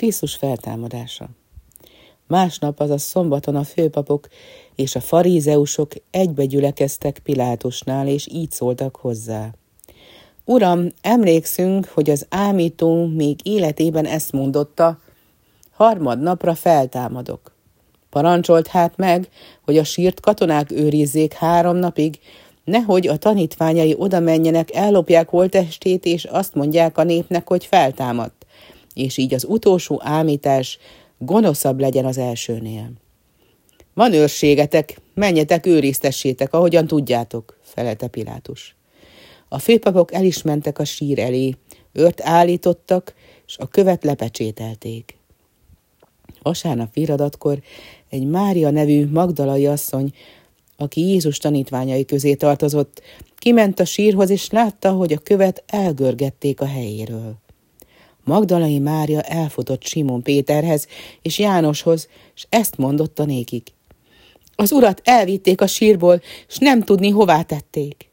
Krisztus feltámadása. Másnap, azaz szombaton a főpapok és a farízeusok egybe gyülekeztek Pilátusnál, és így szóltak hozzá. Uram, emlékszünk, hogy az ámító még életében ezt mondotta, harmadnapra feltámadok. Parancsolt hát meg, hogy a sírt katonák őrizzék három napig, nehogy a tanítványai oda menjenek, ellopják holtestét, és azt mondják a népnek, hogy feltámadt, és így az utolsó ámítás gonoszabb legyen az elsőnél. Van őrségetek, menjetek, őriztessétek, ahogyan tudjátok, felelte Pilátus. A főpapok el is mentek a sír elé, őrt állítottak, és a követ lepecsételték. Vasárnap viradatkor egy Mária nevű magdalai asszony, aki Jézus tanítványai közé tartozott, kiment a sírhoz, és látta, hogy a követ elgörgették a helyéről. Magdalai Mária elfutott Simon Péterhez és Jánoshoz, és ezt mondotta nékik. Az urat elvitték a sírból, és nem tudni, hová tették.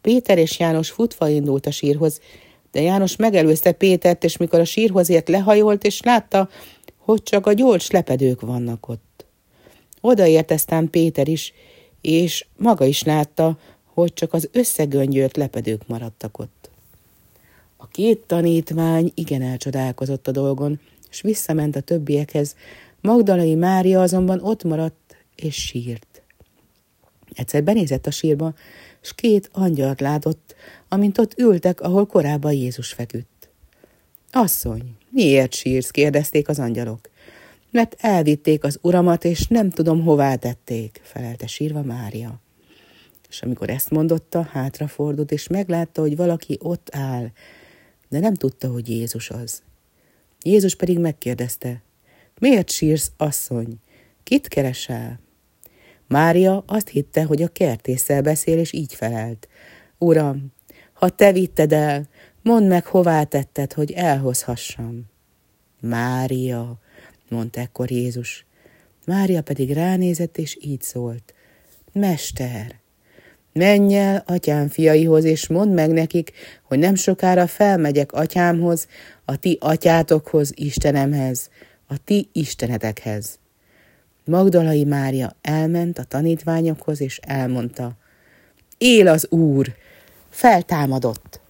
Péter és János futva indult a sírhoz, de János megelőzte Pétert, és mikor a sírhoz ért, lehajolt, és látta, hogy csak a gyors lepedők vannak ott. Odaért aztán Péter is, és maga is látta, hogy csak az összegöngyört lepedők maradtak ott. A két tanítvány igen elcsodálkozott a dolgon, és visszament a többiekhez, Magdalai Mária azonban ott maradt és sírt. Egyszer benézett a sírba, s két angyalt látott, amint ott ültek, ahol korábban Jézus feküdt. Asszony, miért sírsz? kérdezték az angyalok. Mert elvitték az uramat, és nem tudom, hová tették, felelte sírva Mária. És amikor ezt mondotta, hátrafordult, és meglátta, hogy valaki ott áll, de nem tudta, hogy Jézus az. Jézus pedig megkérdezte, miért sírsz, asszony? Kit keresel? Mária azt hitte, hogy a kertésszel beszél, és így felelt. Uram, ha te vitted el, mondd meg, hová tetted, hogy elhozhassam. Mária, mondta ekkor Jézus. Mária pedig ránézett, és így szólt. Mester, menj el atyám fiaihoz, és mondd meg nekik, hogy nem sokára felmegyek atyámhoz, a ti atyátokhoz, Istenemhez, a ti istenetekhez. Magdalai Mária elment a tanítványokhoz, és elmondta, él az Úr, feltámadott.